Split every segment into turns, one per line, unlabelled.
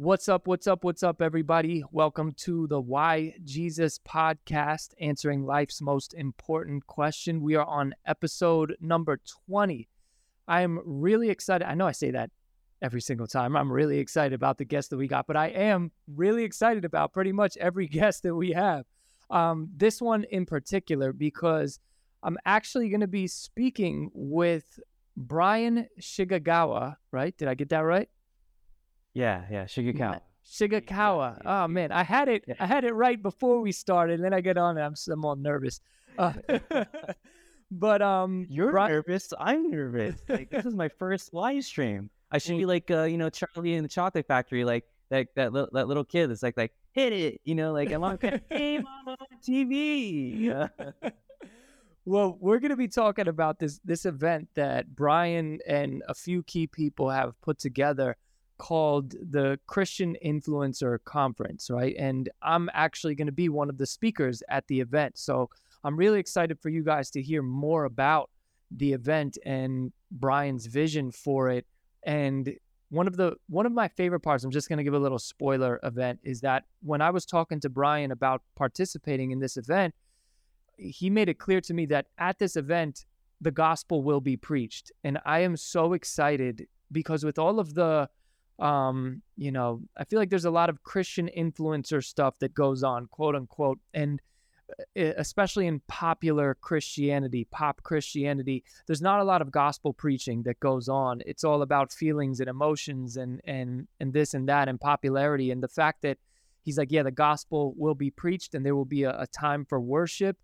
What's up? What's up? What's up, everybody? Welcome to the Why Jesus podcast, answering life's most important question. We are on episode number 20. I am really excited. I know I say that every single time. I'm really excited about the guest that we got, but I am really excited about pretty much every guest that we have. Um, this one in particular, because I'm actually going to be speaking with Bryan Shigagawa, right? Did I get that right?
Yeah, yeah, Shigekawa.
Shigekawa.
Yeah,
Oh man, I had it. I had it right before we started. And then I get on and I'm, I'm all nervous. Uh, but um,
You're
Bri-
nervous. I'm nervous. Like this is my first live stream. I should be like, uh, you know, Charlie in the Chocolate Factory, like that that little that little kid that's like like hit it, you know, like I'm on hey mom, on TV. Yeah.
Well, we're going to be talking about this this event that Bryan and a few key people have put together called the Christian Influencer Conference, right? And I'm actually going to be one of the speakers at the event. So, I'm really excited for you guys to hear more about the event and Bryan's vision for it. And one of the one of my favorite parts, I'm just going to give a little spoiler event is that when I was talking to Bryan about participating in this event, he made it clear to me that at this event the gospel will be preached and i am so excited because with all of the um you know i feel like there's a lot of christian influencer stuff that goes on quote unquote and uh, especially in popular christianity pop christianity there's not a lot of gospel preaching that goes on it's all about feelings and emotions and and and this and that and popularity and the fact that he's like yeah the gospel will be preached and there will be a, a time for worship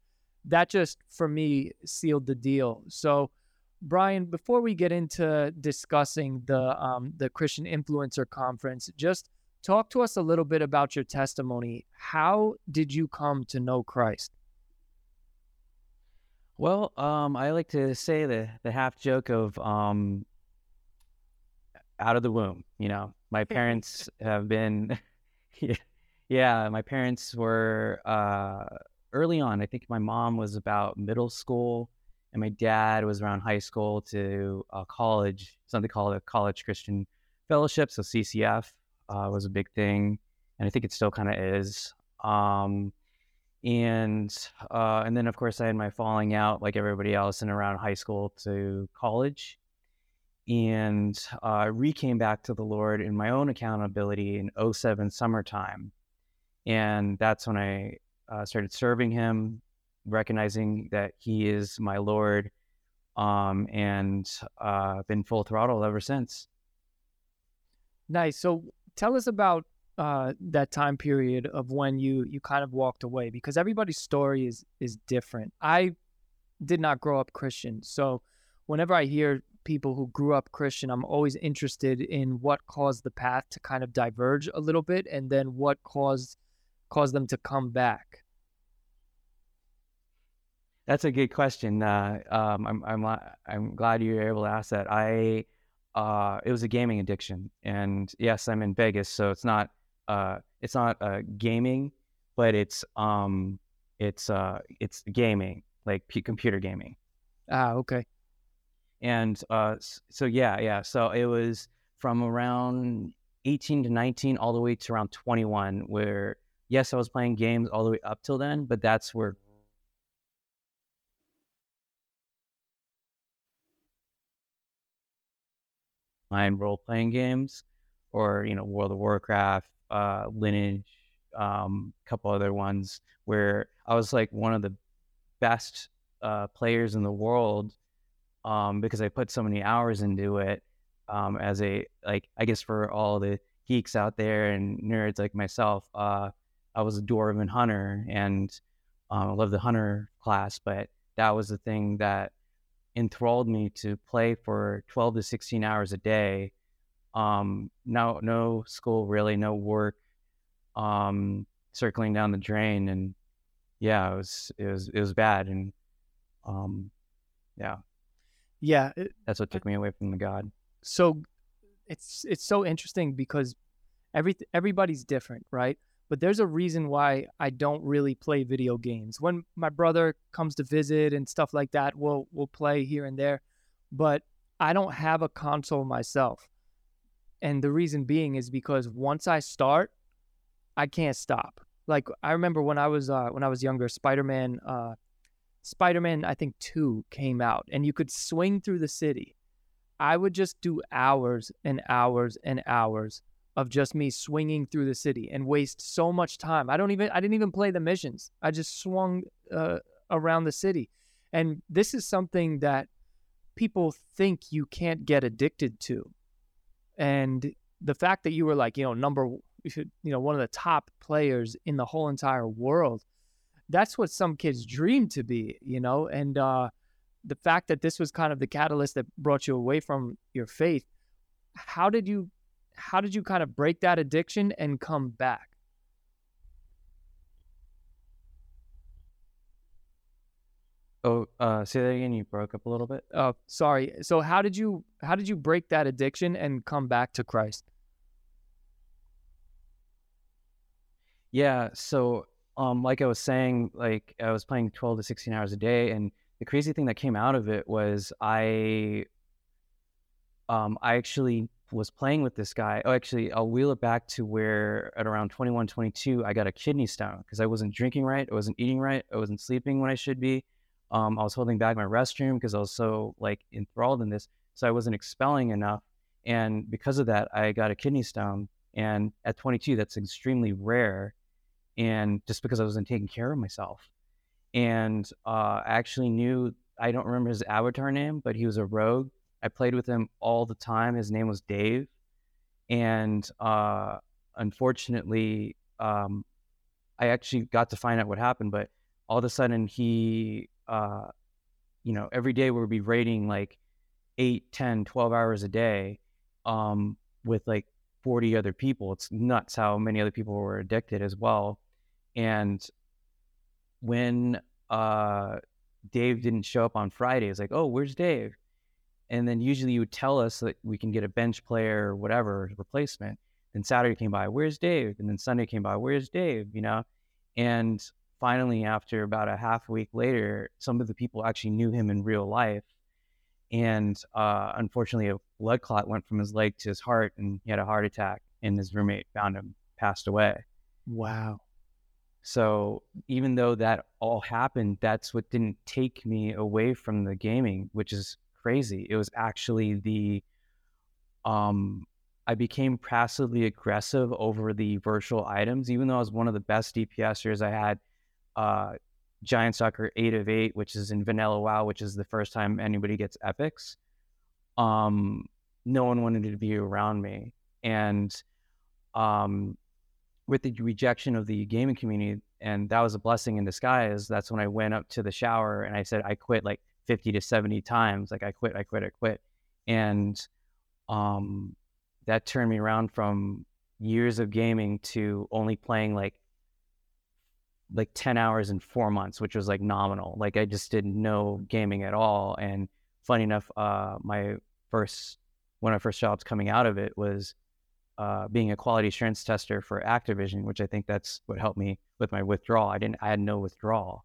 that just for me sealed the deal. So, Bryan, before we get into discussing the um, the Christian Influencer Conference, just talk to us a little bit about your testimony. How did you come to know Christ?
Well, um, I like to say the the half joke of um, out of the womb. You know, my parents have been, yeah, my parents were uh, early on. I think my mom was about middle school, and my dad was around high school to uh, college. Something called a College Christian Fellowship, so CCF uh, was a big thing, and I think it still kind of is. Um, and uh, and then of course I had my falling out like everybody else in around high school to college, and uh, re came back to the Lord in my own accountability in 07 summertime, and that's when I uh, started serving Him, recognizing that He is my Lord, um, and uh, been full throttle ever since.
Nice. So, tell us about uh, that time period of when you you kind of walked away, because everybody's story is is different. I did not grow up Christian, so whenever I hear people who grew up Christian, I'm always interested in what caused the path to kind of diverge a little bit, and then what caused caused them to come back.
That's a good question. Uh, um, I'm I'm I'm glad you were able to ask that. I uh, it was a gaming addiction, and yes, I'm in Vegas, so it's not uh, it's not uh, gaming, but it's um it's uh it's gaming like p- computer gaming,
Ah, okay.
and uh so yeah yeah so it was from around 18 to 19 all the way to around 21 where yes I was playing games all the way up till then, but that's where online role playing games or you know World of Warcraft, uh, Lineage, um, a couple other ones where I was like one of the best uh, players in the world um, because I put so many hours into it. Um, as a like, I guess for all the geeks out there and nerds like myself, uh, I was a dwarven hunter and um, I love the hunter class, but that was the thing that enthralled me to play for 12 to 16 hours a day. Um, no, no school really, no work, um, circling down the drain. And yeah, it was, it was, it was bad. And, um, yeah,
Yeah. it-
that's what took me away from the God.
so it's it's so interesting because every everybody's different, right? But there's a reason why I don't really play video games. When my brother comes to visit and stuff like that, we'll we'll play here and there, but I don't have a console myself. And the reason being is because once I start, I can't stop. Like I remember when I was uh, when I was younger, Spider Man, uh, Spider Man, I think two came out, and you could swing through the city. I would just do hours and hours and hours of just me swinging through the city and waste so much time. I don't even I didn't even play the missions. I just swung uh, around the city, and this is something that people think you can't get addicted to, and the fact that you were like you know number you know one of the top players in the whole entire world that's what some kids dream to be you know and uh the fact that this was kind of the catalyst that brought you away from your faith how did you how did you kind of break that addiction and come back
Oh, uh, say that again. You broke up a little bit.
uh sorry so how did you how did you break that addiction and come back to christ
Yeah. So, um, like I was saying, like I was playing 12 to 16 hours a day, and the crazy thing that came out of it was I, um, I actually was playing with this guy. Oh, actually, I'll wheel it back to where at around 21, 22, I got a kidney stone because I wasn't drinking right, I wasn't eating right, I wasn't sleeping when I should be. Um, I was holding back my restroom because I was so like enthralled in this, so I wasn't expelling enough, and because of that, I got a kidney stone. And at 22, that's extremely rare and just because I wasn't taking care of myself. And uh, I actually knew I don't remember his avatar name, but he was a rogue. I played with him all the time. His name was Dave, and uh, unfortunately, um, I actually got to find out what happened. But all of a sudden, he, uh, you know, every day we would be raiding like 8, 10, 12 hours a day um, with like 40 other people. It's nuts how many other people were addicted as well. And when uh, Dave didn't show up on Friday, it's like, oh, where's Dave? And then usually you would tell us that we can get a bench player or whatever replacement. Then Saturday came by, where's Dave? And then Sunday came by, where's Dave? You know? And finally, after about a half week later, some of the people actually knew him in real life. And uh, unfortunately, a blood clot went from his leg to his heart, and he had a heart attack. And his roommate found him, passed away.
wow
So even though that all happened, that's what didn't take me away from the gaming, which is crazy. It was actually the um I became passively aggressive over the virtual items, even though I was one of the best DPSers. I had uh Giantstalker 8 of 8, which is in Vanilla WoW, which is the first time anybody gets epics. Um, no one wanted to be around me. And um, with the rejection of the gaming community, and that was a blessing in disguise. That's when I went up to the shower and I said I quit like 50 to 70 times. Like I quit, I quit, I quit. And um, that turned me around from years of gaming to only playing like like 10 hours in four months, which was like nominal. Like I just didn't know gaming at all. And funny enough, uh, my first, one of my first jobs coming out of it was uh, being a quality assurance tester for Activision, which I think that's what helped me with my withdrawal. I didn't, I had no withdrawal,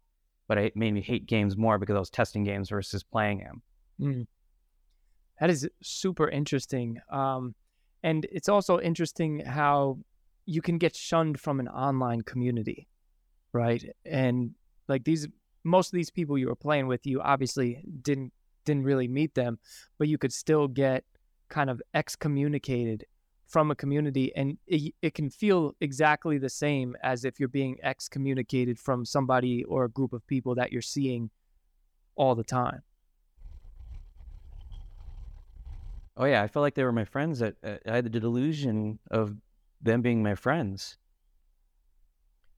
but it made me hate games more because I was testing games versus playing them.
Mm. That is super interesting. Um, and it's also interesting how you can get shunned from an online community, right? And like these, most of these people you were playing with, you obviously didn't didn't really meet them, but you could still get kind of excommunicated from a community, and it, it can feel exactly the same as if you're being excommunicated from somebody or a group of people that you're seeing all the time.
Oh yeah, I felt like they were my friends. That uh, I had the delusion of them being my friends.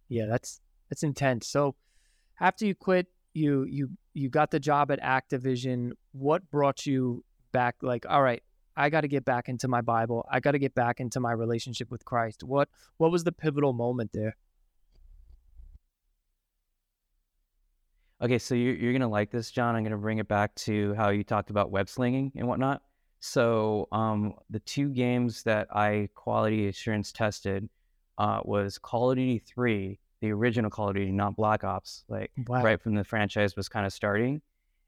Yeah, that's that's intense. So after you quit, you you you got the job at Activision. What brought you back like, all right, I got to get back into my Bible. I got to get back into my relationship with Christ. What what was the pivotal moment there?
Okay, so you're, you're gonna like this, Jon. I'm gonna bring it back to how you talked about web slinging and whatnot. So, um, the two games that I quality assurance tested uh, was Call of Duty 3, the original Call of Duty, not Black Ops, like
Wow.
right from the franchise was kind of starting,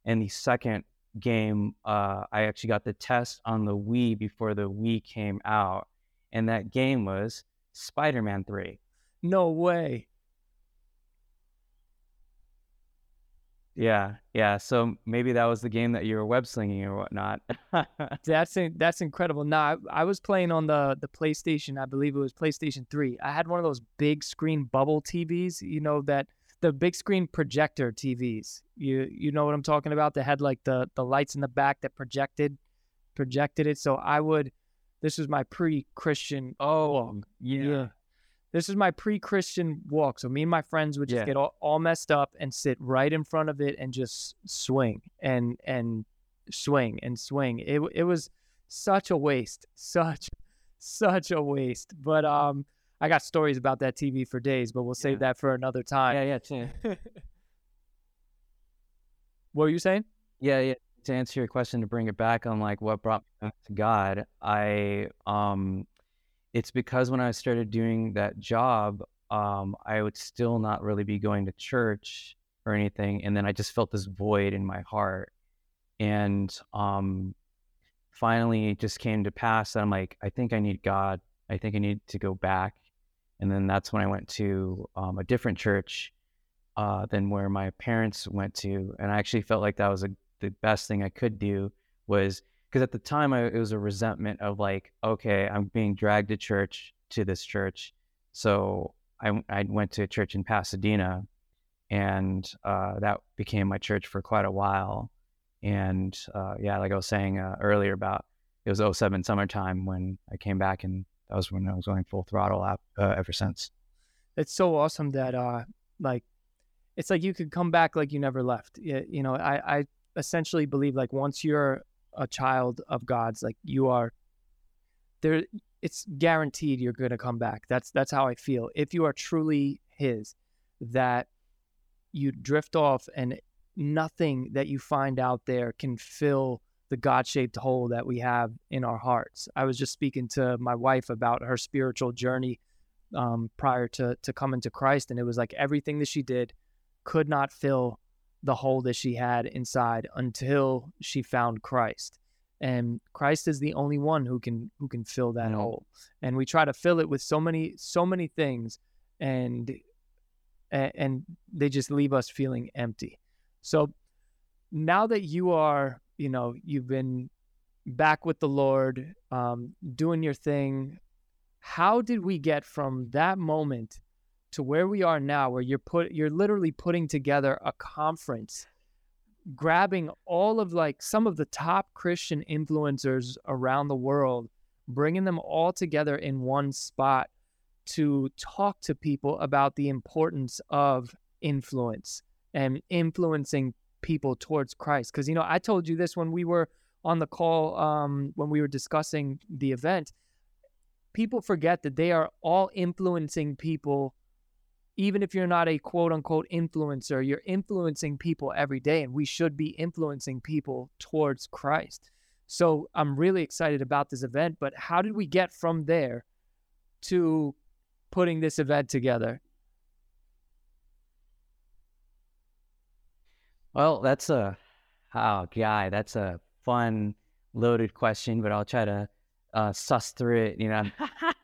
and the second game, uh, I actually got the test on the Wii before the Wii came out, and that game was Spider Man 3.
No way.
Yeah, yeah. So maybe that was the game that you were web slinging or whatnot.
that's in, that's incredible. Nah, I, I, was playing on the the PlayStation. I believe it was PlayStation Three. I had one of those big screen bubble TVs. You know that the big screen projector TVs. You you know what I'm talking about? That had like the the lights in the back that projected projected it. So I would. This was my pre-Christian.
Oh, yeah. yeah.
This is my pre-Christian walk. So me and my friends would just yeah. get all, all messed up and sit right in front of it and just swing and and swing and swing. It it was such a waste, such such a waste. But um, I got stories about that TV for days, but we'll save yeah. that for another time.
Yeah, yeah, too.
what were you saying?
Yeah, yeah. To answer your question, to bring it back on like what brought me to God, I um it's because when I started doing that job, um, I would still not really be going to church or anything. And then I just felt this void in my heart. And um, finally, it just came to pass that I'm like, I think I need God. I think I need to go back. And then that's when I went to um, a different church uh, than where my parents went to. And I actually felt like that was a, the best thing I could do was because at the time I, it was a resentment of like, okay, I'm being dragged to church to this church, so I I went to a church in Pasadena, and uh, that became my church for quite a while. And uh, yeah, like I was saying uh, earlier about it was 07 summertime when I came back, and that was when I was going full throttle uh, ever since.
It's so awesome that uh like it's like you could come back like you never left. You, you know, I I essentially believe like once you're a child of God's, like you are there it's guaranteed you're going to come back. That's that's how I feel. If you are truly his that you drift off and nothing that you find out there can fill the God-shaped hole that we have in our hearts. I was just speaking to my wife about her spiritual journey um, prior to to coming to Christ, and it was like everything that she did could not fill the hole that she had inside until she found Christ. And Christ is the only one who can who can fill that mm-hmm. hole. And we try to fill it with so many so many things and and they just leave us feeling empty. So now that you are, you know, you've been back with the Lord, um, doing your thing, how did we get from that moment to where we are now, where you're put you're literally putting together a conference, grabbing all of like some of the top Christian influencers around the world, bringing them all together in one spot to talk to people about the importance of influence and influencing people towards Christ. Because you know, I told you this when we were on the call um, when we were discussing the event. People forget that they are all influencing people even if you're not a quote unquote influencer, you're influencing people every day, and we should be influencing people towards Christ. So I'm really excited about this event. But how did we get from there to putting this event together?
Well, that's a oh guy, that's a fun loaded question, but I'll try to uh, suss through it. You know.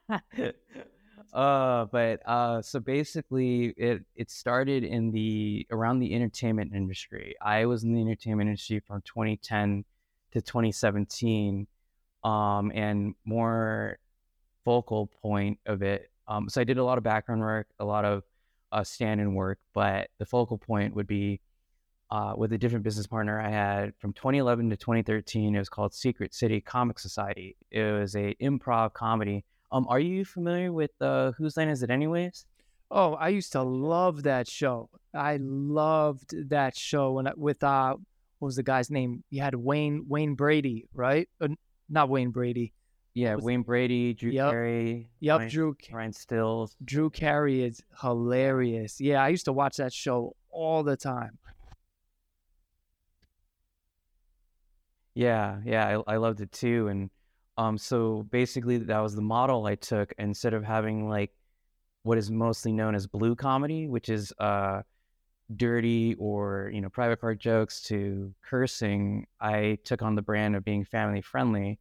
Uh, but uh, so basically, it it started in the around the entertainment industry. I was in the entertainment industry from 2010 to 2017, um, and more focal point of it. Um, so I did a lot of background work, a lot of uh, stand-in work, but the focal point would be uh, with a different business partner I had from 2011 to 2013. It was called Secret City Comic Society. It was a improv comedy um, are you familiar with uh, Whose Line Is It Anyways?
Oh, I used to love that show. I loved that show when with uh, what was the guy's name? You had Wayne Wayne Brady, right? Uh, not Wayne Brady.
Yeah, was, Wayne Brady, Drew yep, Carey.
Yep,
Ryan,
Drew
Ryan Stiles.
Drew Carey is hilarious. Yeah, I used to watch that show all the time.
Yeah, yeah, I, I loved it too, and um, so basically, that was the model I took. Instead of having like what is mostly known as blue comedy, which is uh, dirty or you know private part jokes to cursing, I took on the brand of being family friendly,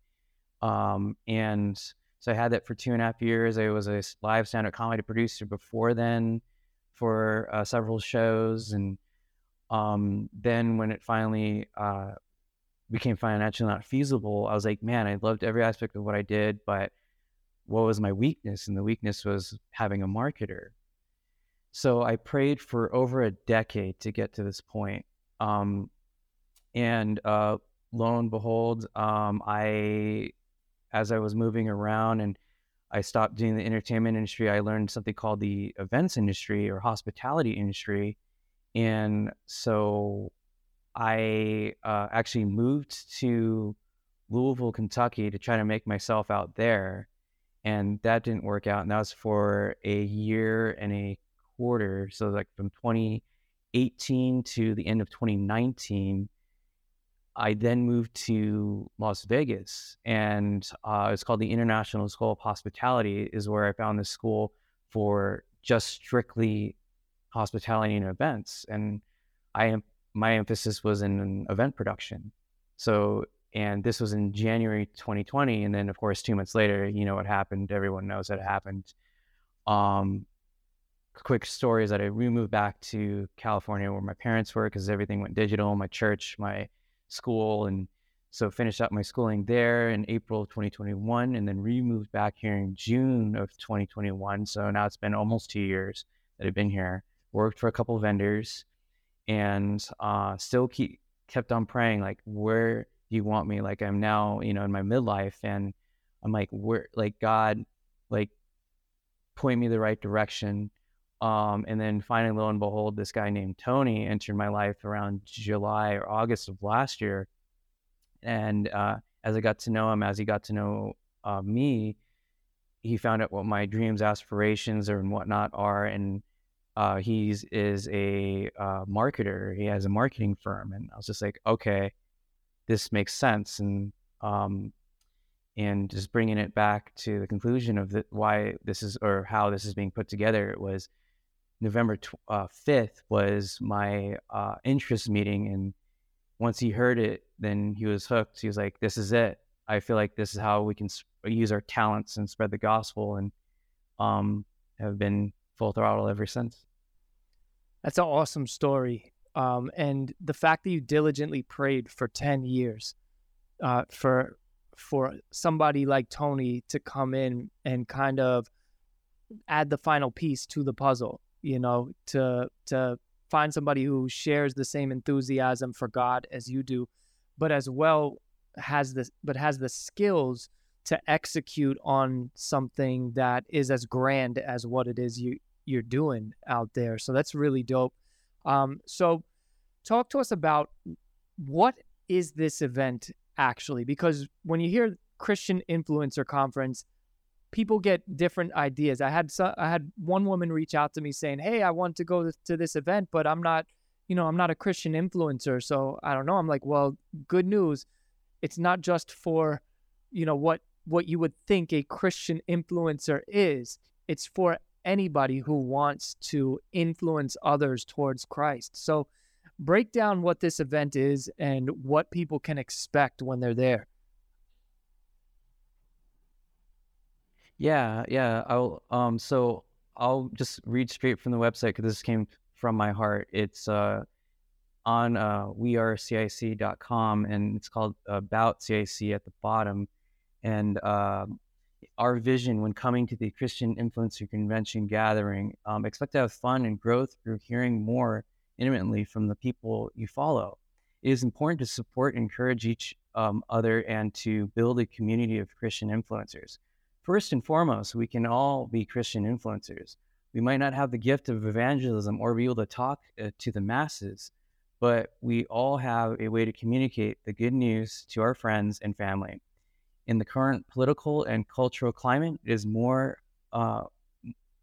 um, and so I had that for two and a half years. I was a live stand-up comedy producer before then for uh, several shows, and um, then when it finally uh, became financially not feasible, I was like, man, I loved every aspect of what I did, but what was my weakness? And the weakness was having a marketer. So I prayed for over a decade to get to this point. Um, and uh, lo and behold, um, I, as I was moving around and I stopped doing the entertainment industry, I learned something called the events industry or hospitality industry. And so I uh, actually moved to Louisville, Kentucky to try to make myself out there. And that didn't work out. And that was for a year and a quarter. So, like from 2018 to the end of 2019, I then moved to Las Vegas. And uh, it's called the International School of Hospitality, is where I found this school for just strictly hospitality and events. And I am my emphasis was in event production. So, and this was in January 2020. And then, of course, two months later, you know what happened. Everyone knows that it happened. Um, quick story is that I removed back to California where my parents were because everything went digital, my church, my school. And so finished up my schooling there in April of 2021 and then removed back here in June of 2021. So now it's been almost two years that I've been here. Worked for a couple vendors and uh, still keep kept on praying like where do you want me? Like i'm now you know in my midlife and i'm like where like god like point me the right direction. Um, and then finally lo and behold this guy named tony entered my life around july or august of last year and uh, as i got to know him as he got to know uh, me he found out what my dreams aspirations or and whatnot are and uh, he's is a uh, marketer. He has a marketing firm, and I was just like, okay, this makes sense, and um, and just bringing it back to the conclusion of the, why this is or how this is being put together. It was November uh, fifth was my uh, interest meeting, and once he heard it, then he was hooked. He was like, "This is it. I feel like this is how we can use our talents and spread the gospel." And um, have been full throttle ever since.
That's an awesome story. Um, and the fact that you diligently prayed for 10 years uh, for for somebody like Tony to come in and kind of add the final piece to the puzzle, you know, to to find somebody who shares the same enthusiasm for God as you do, but as well has this but has the skills to execute on something that is as grand as what it is you you're doing out there. So that's really dope. Um, so talk to us about what is this event actually? Because when you hear Christian Influencer Conference, people get different ideas. I had I had one woman reach out to me saying, "Hey, I want to go to this event, but I'm not, you know, I'm not a Christian influencer, so I don't know." I'm like, "Well, good news. It's not just for, you know, what what you would think a Christian influencer is. It's for anybody who wants to influence others towards Christ. So, break down what this event is and what people can expect when they're there.
Yeah, yeah. I'll um so I'll just read straight from the website because this came from my heart. It's uh on uh wearecic.com and it's called about CIC at the bottom. And um our vision when coming to the Christian Influencer Convention gathering. Um, expect to have fun and growth through hearing more intimately from the people you follow. It is important to support and encourage each um, other and to build a community of Christian influencers. First and foremost, we can all be Christian influencers. We might not have the gift of evangelism or be able to talk uh, to the masses, but we all have a way to communicate the good news to our friends and family in the current political and cultural climate, it is more uh,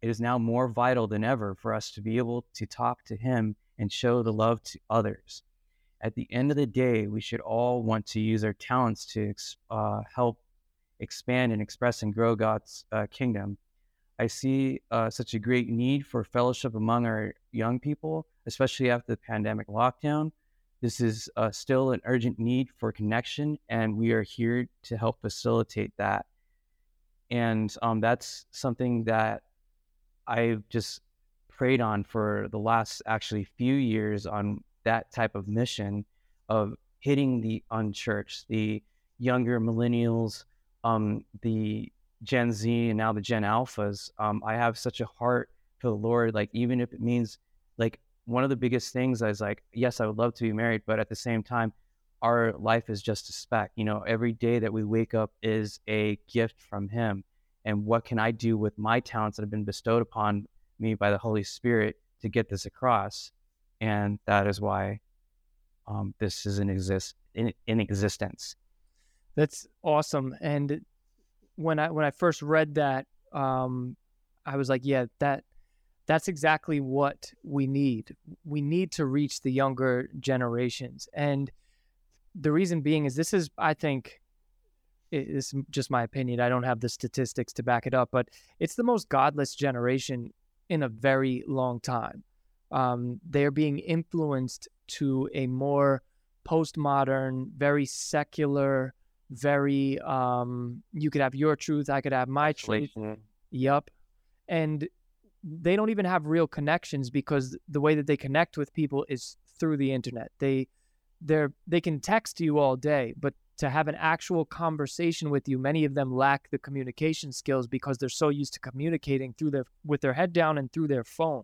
it is now more vital than ever for us to be able to talk to Him and show the love to others. At the end of the day, we should all want to use our talents to uh, help expand and express and grow God's uh, kingdom. I see uh, such a great need for fellowship among our young people, especially after the pandemic lockdown. This is uh, still an urgent need for connection, and we are here to help facilitate that. And um, that's something that I've just prayed on for the last actually few years on that type of mission of hitting the unchurched, the younger millennials, um, the Gen Z, and now the Gen Alphas. Um, I have such a heart for the Lord. Like even if it means like one of the biggest things is like, yes, I would love to be married, but at the same time, our life is just a speck. You know, every day that we wake up is a gift from Him. And what can I do with my talents that have been bestowed upon me by the Holy Spirit to get this across? And that is why um, this is in exist in, in existence.
That's awesome. And when I when I first read that, um, I was like, yeah, that that's exactly what we need. We need to reach the younger generations. And the reason being is this is, I think, it's just my opinion. I don't have the statistics to back it up, but it's the most godless generation in a very long time. Um, they're being influenced to a more postmodern, very secular, very um, you could have your truth, I could have my truth. Yep. And they don't even have real connections because the way that they connect with people is through the internet. They they're they can text you all day, but to have an actual conversation with you, many of them lack the communication skills because they're so used to communicating through their with their head down and through their phone.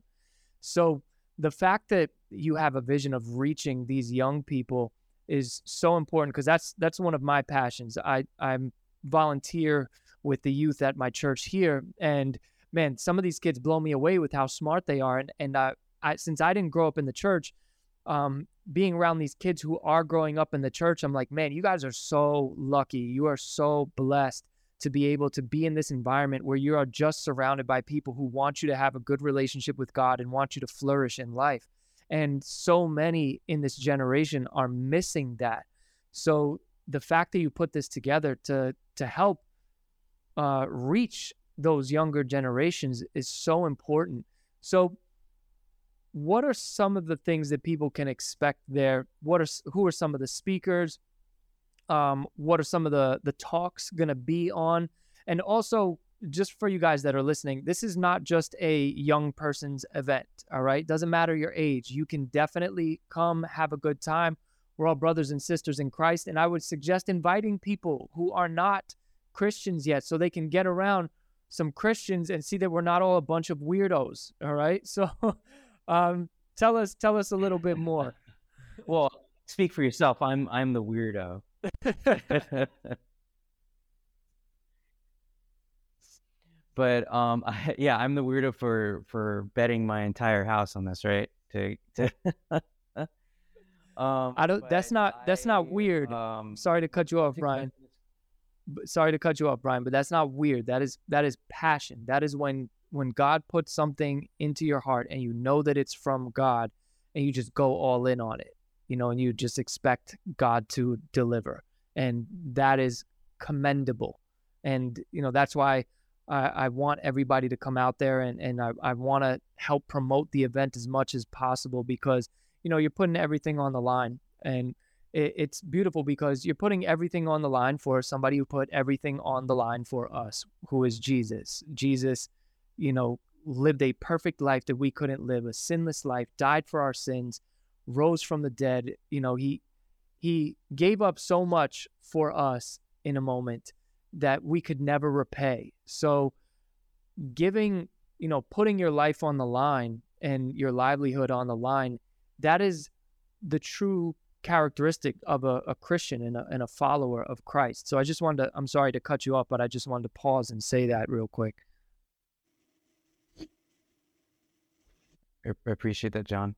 So the fact that you have a vision of reaching these young people is so important because that's that's one of my passions. I I'm volunteer with the youth at my church here and man, some of these kids blow me away with how smart they are. And and I, since I didn't grow up in the church, um, being around these kids who are growing up in the church, I'm like, man, you guys are so lucky. You are so blessed to be able to be in this environment where you are just surrounded by people who want you to have a good relationship with God and want you to flourish in life. And so many in this generation are missing that. So the fact that you put this together to to help uh, reach those younger generations is so important. So, what are some of the things that people can expect there? What are who are some of the speakers? Um, what are some of the the talks going to be on? And also, just for you guys that are listening, this is not just a young person's event. All right, doesn't matter your age. You can definitely come have a good time. We're all brothers and sisters in Christ, and I would suggest inviting people who are not Christians yet, so they can get around some Christians and see that we're not all a bunch of weirdos. All right. So um, tell us tell us a little bit more.
well, speak for yourself. I'm I'm the weirdo. but um I, yeah, I'm the weirdo for for betting my entire house on this, right? To to
um I don't that's not that's not weird. Um, Sorry to cut you off, Bryan sorry to cut you off, Bryan, but that's not weird. That is that is passion. That is when when God puts something into your heart and you know that it's from God and you just go all in on it, you know, and you just expect God to deliver. And that is commendable. And, you know, that's why I, I want everybody to come out there and, and I, I want to help promote the event as much as possible because, you know, you're putting everything on the line. And it, it's beautiful because you're putting everything on the line for somebody who put everything on the line for us, who is Jesus. Jesus, you know, lived a perfect life that we couldn't live, a sinless life, died for our sins, rose from the dead. You know, he he gave up so much for us in a moment that we could never repay. So giving, you know, putting your life on the line and your livelihood on the line, that is the true characteristic of a, a Christian and a, and a follower of Christ. So I just wanted to, I'm sorry to cut you off, but I just wanted to pause and say that real quick.
I appreciate that, Jon.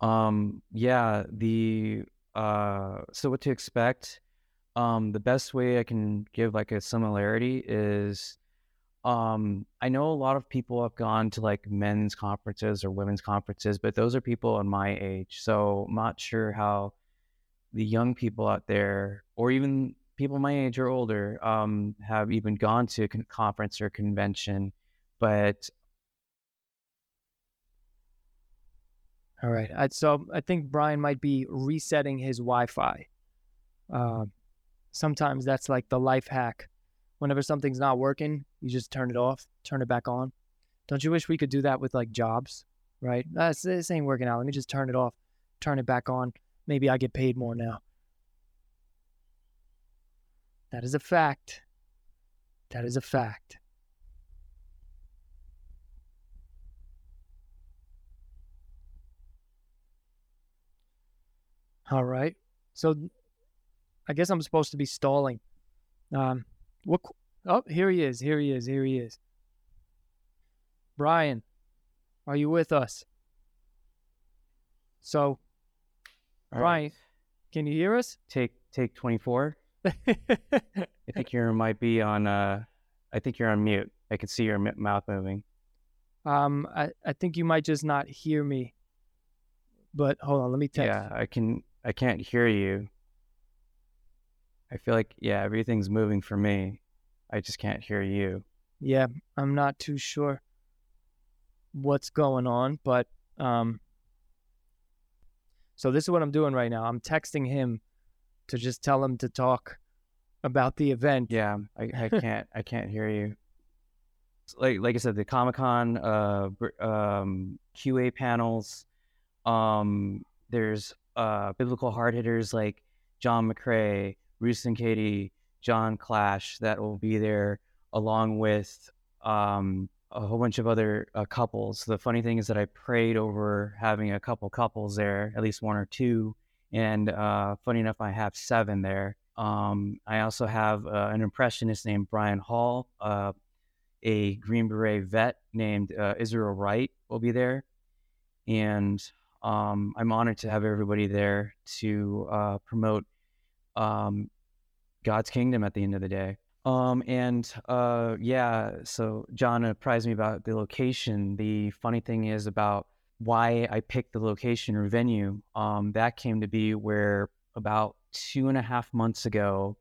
Um, yeah, the uh, so what to expect? Um, the best way I can give like a similarity is um, I know a lot of people have gone to like men's conferences or women's conferences, but those are people in my age. So I'm not sure how the young people out there, or even people my age or older, um, have even gone to a con- conference or convention. but
All right. I, so I think Bryan might be resetting his Wi-Fi. Uh, sometimes that's like the life hack. Whenever something's not working, you just turn it off, turn it back on. Don't you wish we could do that with like jobs, right? That's this ain't working out. Let me just turn it off, turn it back on. Maybe I get paid more now. That is a fact. That is a fact. All right. So I guess I'm supposed to be stalling. Um, what? Oh, here he is. Here he is. Here he is. Bryan, are you with us? So,
all
Bryan,
right,
can you hear us?
take take 24. I think you might be on. Uh, I think you're on mute. I can see your m- mouth moving.
um, I, I think you might just not hear me. But hold on, let me text.
Yeah, I can. I can't hear you. I feel like yeah, everything's moving for me. I just can't hear you.
Yeah, I'm not too sure what's going on, but um so this is what I'm doing right now. I'm texting him to just tell him to talk about the event.
Yeah, I, I can't. I can't hear you. Like like I said, the Comic Con, uh, um, QA panels. Um, there's uh biblical hard hitters like John McCrae, Bruce and Katie, Jon Clash that will be there, along with um a whole bunch of other uh, couples. The funny thing is that I prayed over having a couple couples there, at least one or two, and uh, funny enough, I have seven there. Um, I also have uh, an impressionist named Brian Hall, uh, a Green Beret vet named uh, Israel Wright will be there, and um, I'm honored to have everybody there to uh, promote um, God's kingdom at the end of the day. Um, and uh, yeah, so Jon apprised me about the location. The funny thing is about why I picked the location or venue. Um, that came to be where about two and a half months ago,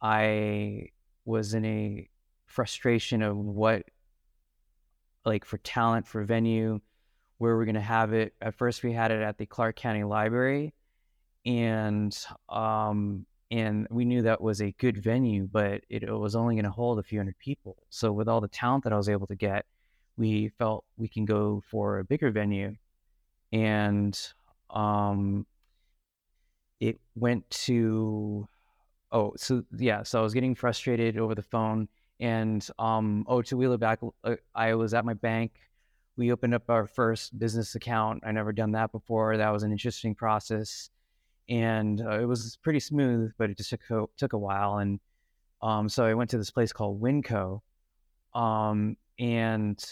I was in a frustration of what, like, for talent, for venue, where we're going to have it. At first, we had it at the Clark County Library, and um, and we knew that was a good venue, but it, it was only going to hold a few hundred people. So with all the talent that I was able to get, we felt we can go for a bigger venue, and um, it went to oh so yeah so I was getting frustrated over the phone, and um oh to wheel it back, uh, I was at my bank. We opened up our first business account. I never done that before. That was an interesting process and uh, it was pretty smooth, but it just took a, took a while. And um, so I went to this place called Winco, um, and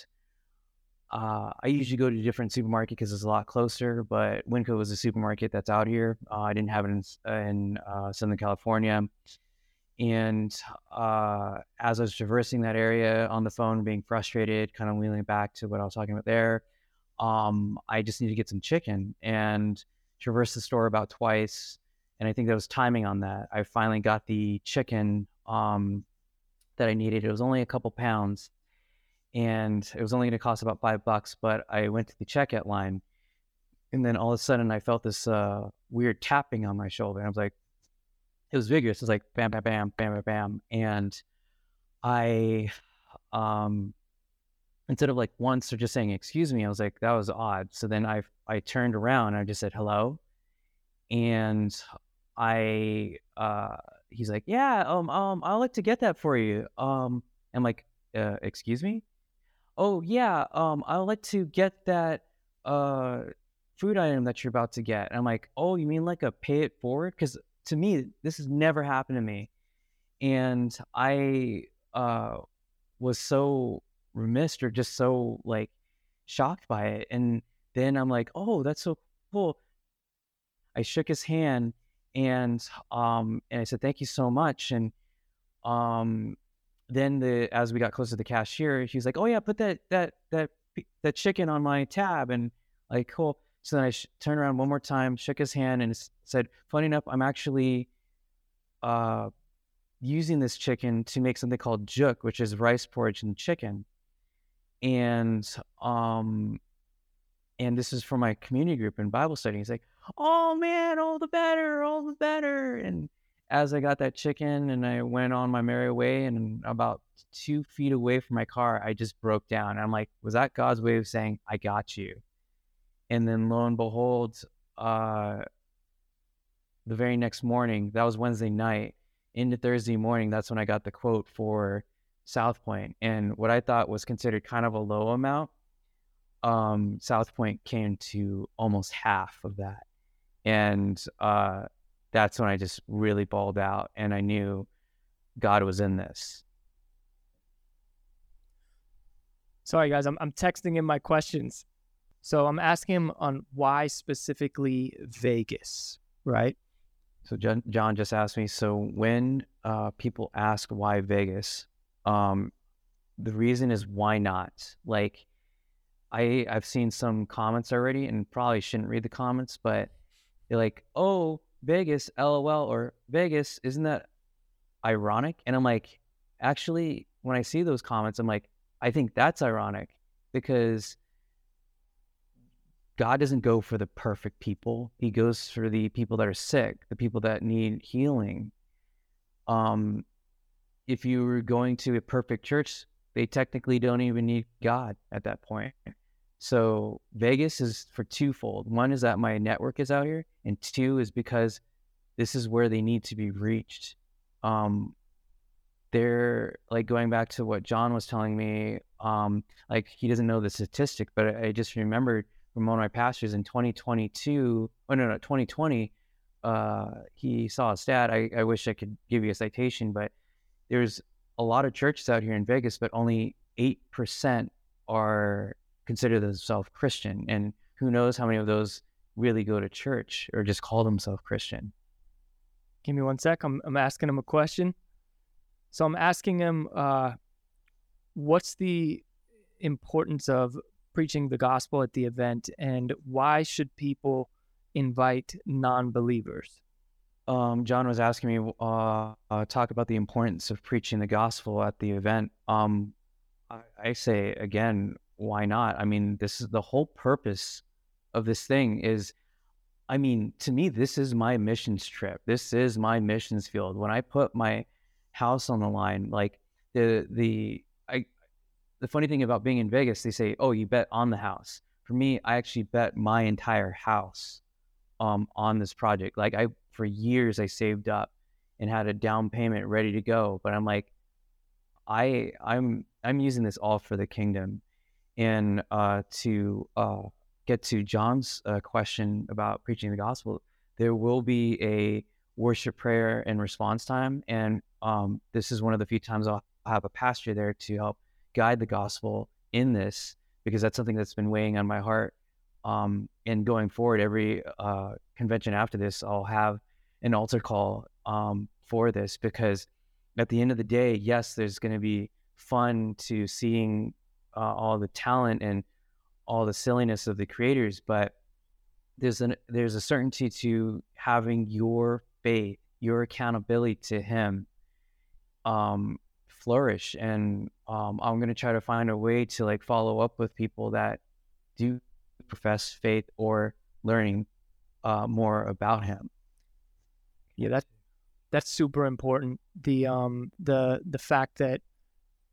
uh, I usually go to a different supermarket because it's a lot closer. But Winco was a supermarket that's out here. Uh, I didn't have it in, in uh, Southern California. And uh, as I was traversing that area on the phone, being frustrated, kind of wheeling back to what I was talking about there, um, I just needed to get some chicken and traversed the store about twice, and I think there was timing on that. I finally got the chicken um, that I needed. It was only a couple pounds, and it was only going to cost about five bucks. But I went to the checkout line, and then all of a sudden I felt this uh, weird tapping on my shoulder. And I was like, it was vigorous. It was like bam, bam, bam, bam, bam, bam, and I, um, instead of like once or just saying excuse me, I was like that was odd. So then I I turned around and I just said hello, and I uh he's like yeah um um I'd like to get that for you. Um I'm like uh excuse me? Oh yeah um I'd like to get that uh food item that you're about to get. And I'm like oh you mean like a pay it forward? Because to me this has never happened to me. And I uh was so remiss or just so like shocked by it. And then I'm like, oh, that's so cool. I shook his hand and um and I said, thank you so much. And um then the as we got closer to the cashier, he was like, oh yeah, put that that that that chicken on my tab and like cool. So then I sh- turned around one more time, shook his hand, and said, "Funny enough, I'm actually uh, using this chicken to make something called juk, which is rice porridge and chicken." and um, and this is for my community group and Bible study. He's like, "Oh man, all the better, all the better." And as I got that chicken and I went on my merry way, and about two feet away from my car, I just broke down. I'm like, "Was that God's way of saying I got you?" And then lo and behold, uh, the very next morning, that was Wednesday night, into Thursday morning, that's when I got the quote for South Point. And what I thought was considered kind of a low amount, um, South Point came to almost half of that. And uh, that's when I just really balled out and I knew God was in this.
Sorry, guys, I'm, I'm texting him my questions. So I'm asking him on why specifically Vegas, right?
So Jon, Jon just asked me. So when uh, people ask why Vegas, um, the reason is why not? Like, I I've seen some comments already, and probably shouldn't read the comments, but they're like, "Oh, Vegas, LOL," or "Vegas, isn't that ironic?" And I'm like, actually, when I see those comments, I'm like, I think that's ironic because God doesn't go for the perfect people. He goes for the people that are sick, the people that need healing. Um, if you were going to a perfect church, they technically don't even need God at that point. So Vegas is for twofold. One is that my network is out here, and two is because this is where they need to be reached. Um, they're like going back to what Jon was telling me. Um, like he doesn't know the statistic, but I just remembered from one of my pastors in 2022. Oh no, no, 2020. Uh, he saw a stat. I, I wish I could give you a citation, but there's a lot of churches out here in Vegas, but only eight percent are consider themselves Christian, and who knows how many of those really go to church or just call themselves Christian.
Give me one sec. I'm I'm asking him a question. So I'm asking him, uh, what's the importance of preaching the gospel at the event, and why should people invite non-believers?
Um, Jon was asking me uh, uh, talk about the importance of preaching the gospel at the event. Um, I, I say again, why not? I mean, this is the whole purpose of this thing is I mean, to me, this is my missions trip. This is my missions field. When I put my house on the line, like the the I the funny thing about being in Vegas, they say, "Oh, you bet on the house." For me, I actually bet my entire house um, on this project. Like I, for years, I saved up and had a down payment ready to go. But I'm like, I, I'm, I'm using this all for the kingdom. And uh, to uh, get to Jon's uh, question about preaching the gospel, there will be a worship, prayer, and response time. And um, this is one of the few times I'll have a pastor there to help guide the gospel in this because that's something that's been weighing on my heart. Um, and going forward, every uh, convention after this, I'll have an altar call um, for this because at the end of the day, yes, there's going to be fun to seeing uh, all the talent and all the silliness of the creators, but there's an there's a certainty to having your faith, your accountability to Him, um, flourish. And um, i'm to try to find a way to like follow up with people that do profess faith or learning uh, more about him.
Yeah that's that's super important. The um the the fact that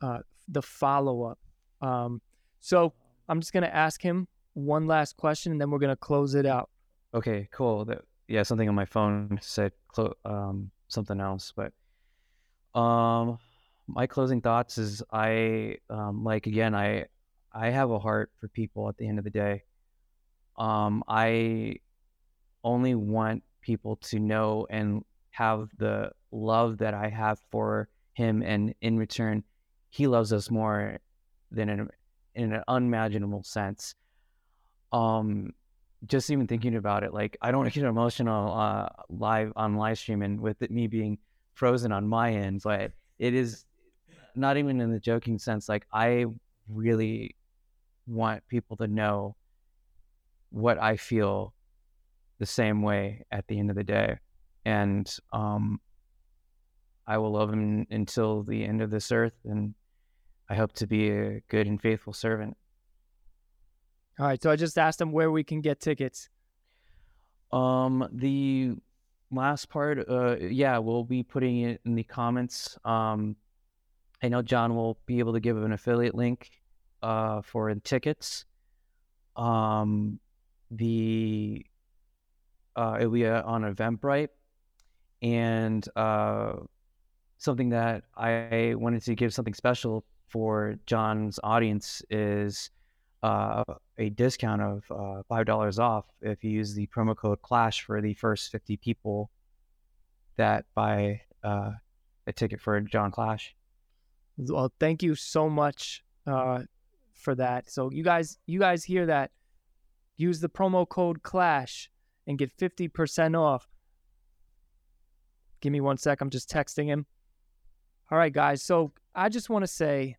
uh the follow-up um so i'm just going to ask him one last question and then we're going to close it out
okay cool that, yeah something on my phone said clo- um something else but um my closing thoughts is I um, like again I I have a heart for people at the end of the day. Um, I only want people to know and have the love that I have for him, and in return, he loves us more than in, in an unimaginable sense. Um, just even thinking about it, like I don't want to get emotional uh, live on live stream, and with it, me being frozen on my end, but it is not even in the joking sense. Like I really want people to know what I feel the same way at the end of the day. And um, I will love him until the end of this earth. And I hope to be a good and faithful servant.
All right. So I just asked them where we can get tickets.
Um, the last part, uh, yeah, we'll be putting it in the comments. Um, I know Jon will be able to give an affiliate link, uh, for the tickets. Um, the uh, it'll be uh, on Eventbrite, and uh, something that I wanted to give something special for Jon's audience is uh, a discount of uh, five dollars off if you use the promo code Clash for the first fifty people that buy uh, a ticket for Jon Clash.
Well, thank you so much uh, for that. So you guys, you guys hear that? Use the promo code Clash and get fifty percent off. Give me one sec. I'm just texting him. All right, guys. So I just want to say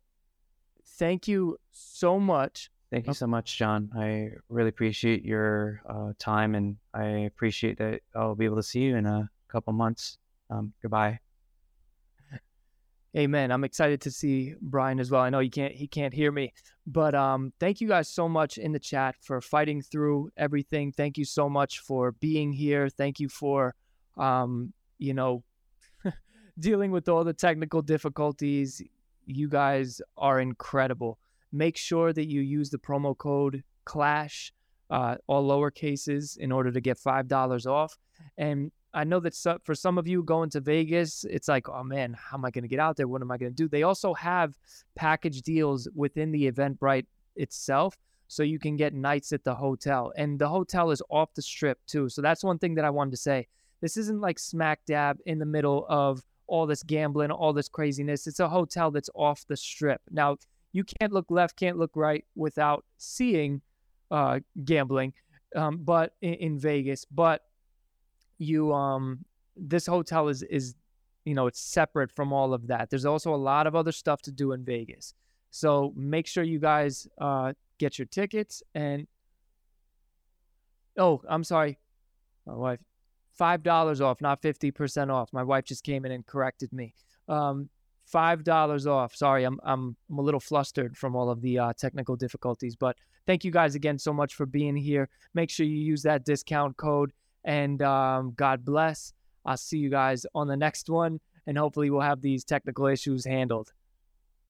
thank you so much
Thank you so much, Jon. I really appreciate your uh, time, and I appreciate that I'll be able to see you in a couple months. Um, goodbye.
Amen. I'm excited to see Bryan as well. I know he can't he can't hear me, but um, thank you guys so much in the chat for fighting through everything. Thank you so much for being here. Thank you for um, you know dealing with all the technical difficulties. You guys are incredible make sure that you use the promo code CLASH, uh, all lower cases, in order to get $5 off. And I know that so, for some of you going to Vegas, it's like, oh man, how am I going to get out there? What am I going to do? They also have package deals within the Eventbrite itself. So you can get nights at the hotel. And the hotel is off the strip too. So that's one thing that I wanted to say. This isn't like smack dab in the middle of all this gambling, all this craziness. It's a hotel that's off the strip. Now, you can't look left, can't look right without seeing uh, gambling. Um, but in, in, Vegas, but you um this hotel is is you know it's separate from all of that. There's also a lot of other stuff to do in Vegas. So make sure you guys uh, get your tickets and oh, I'm sorry, my wife, five dollars off, not fifty percent off. My wife just came in and corrected me. Um, five dollars off. Sorry, I'm I'm I'm a little flustered from all of the uh, technical difficulties, but thank you guys again so much for being here. Make sure you use that discount code, and um, God bless. I'll see you guys on the next one, and hopefully we'll have these technical issues handled.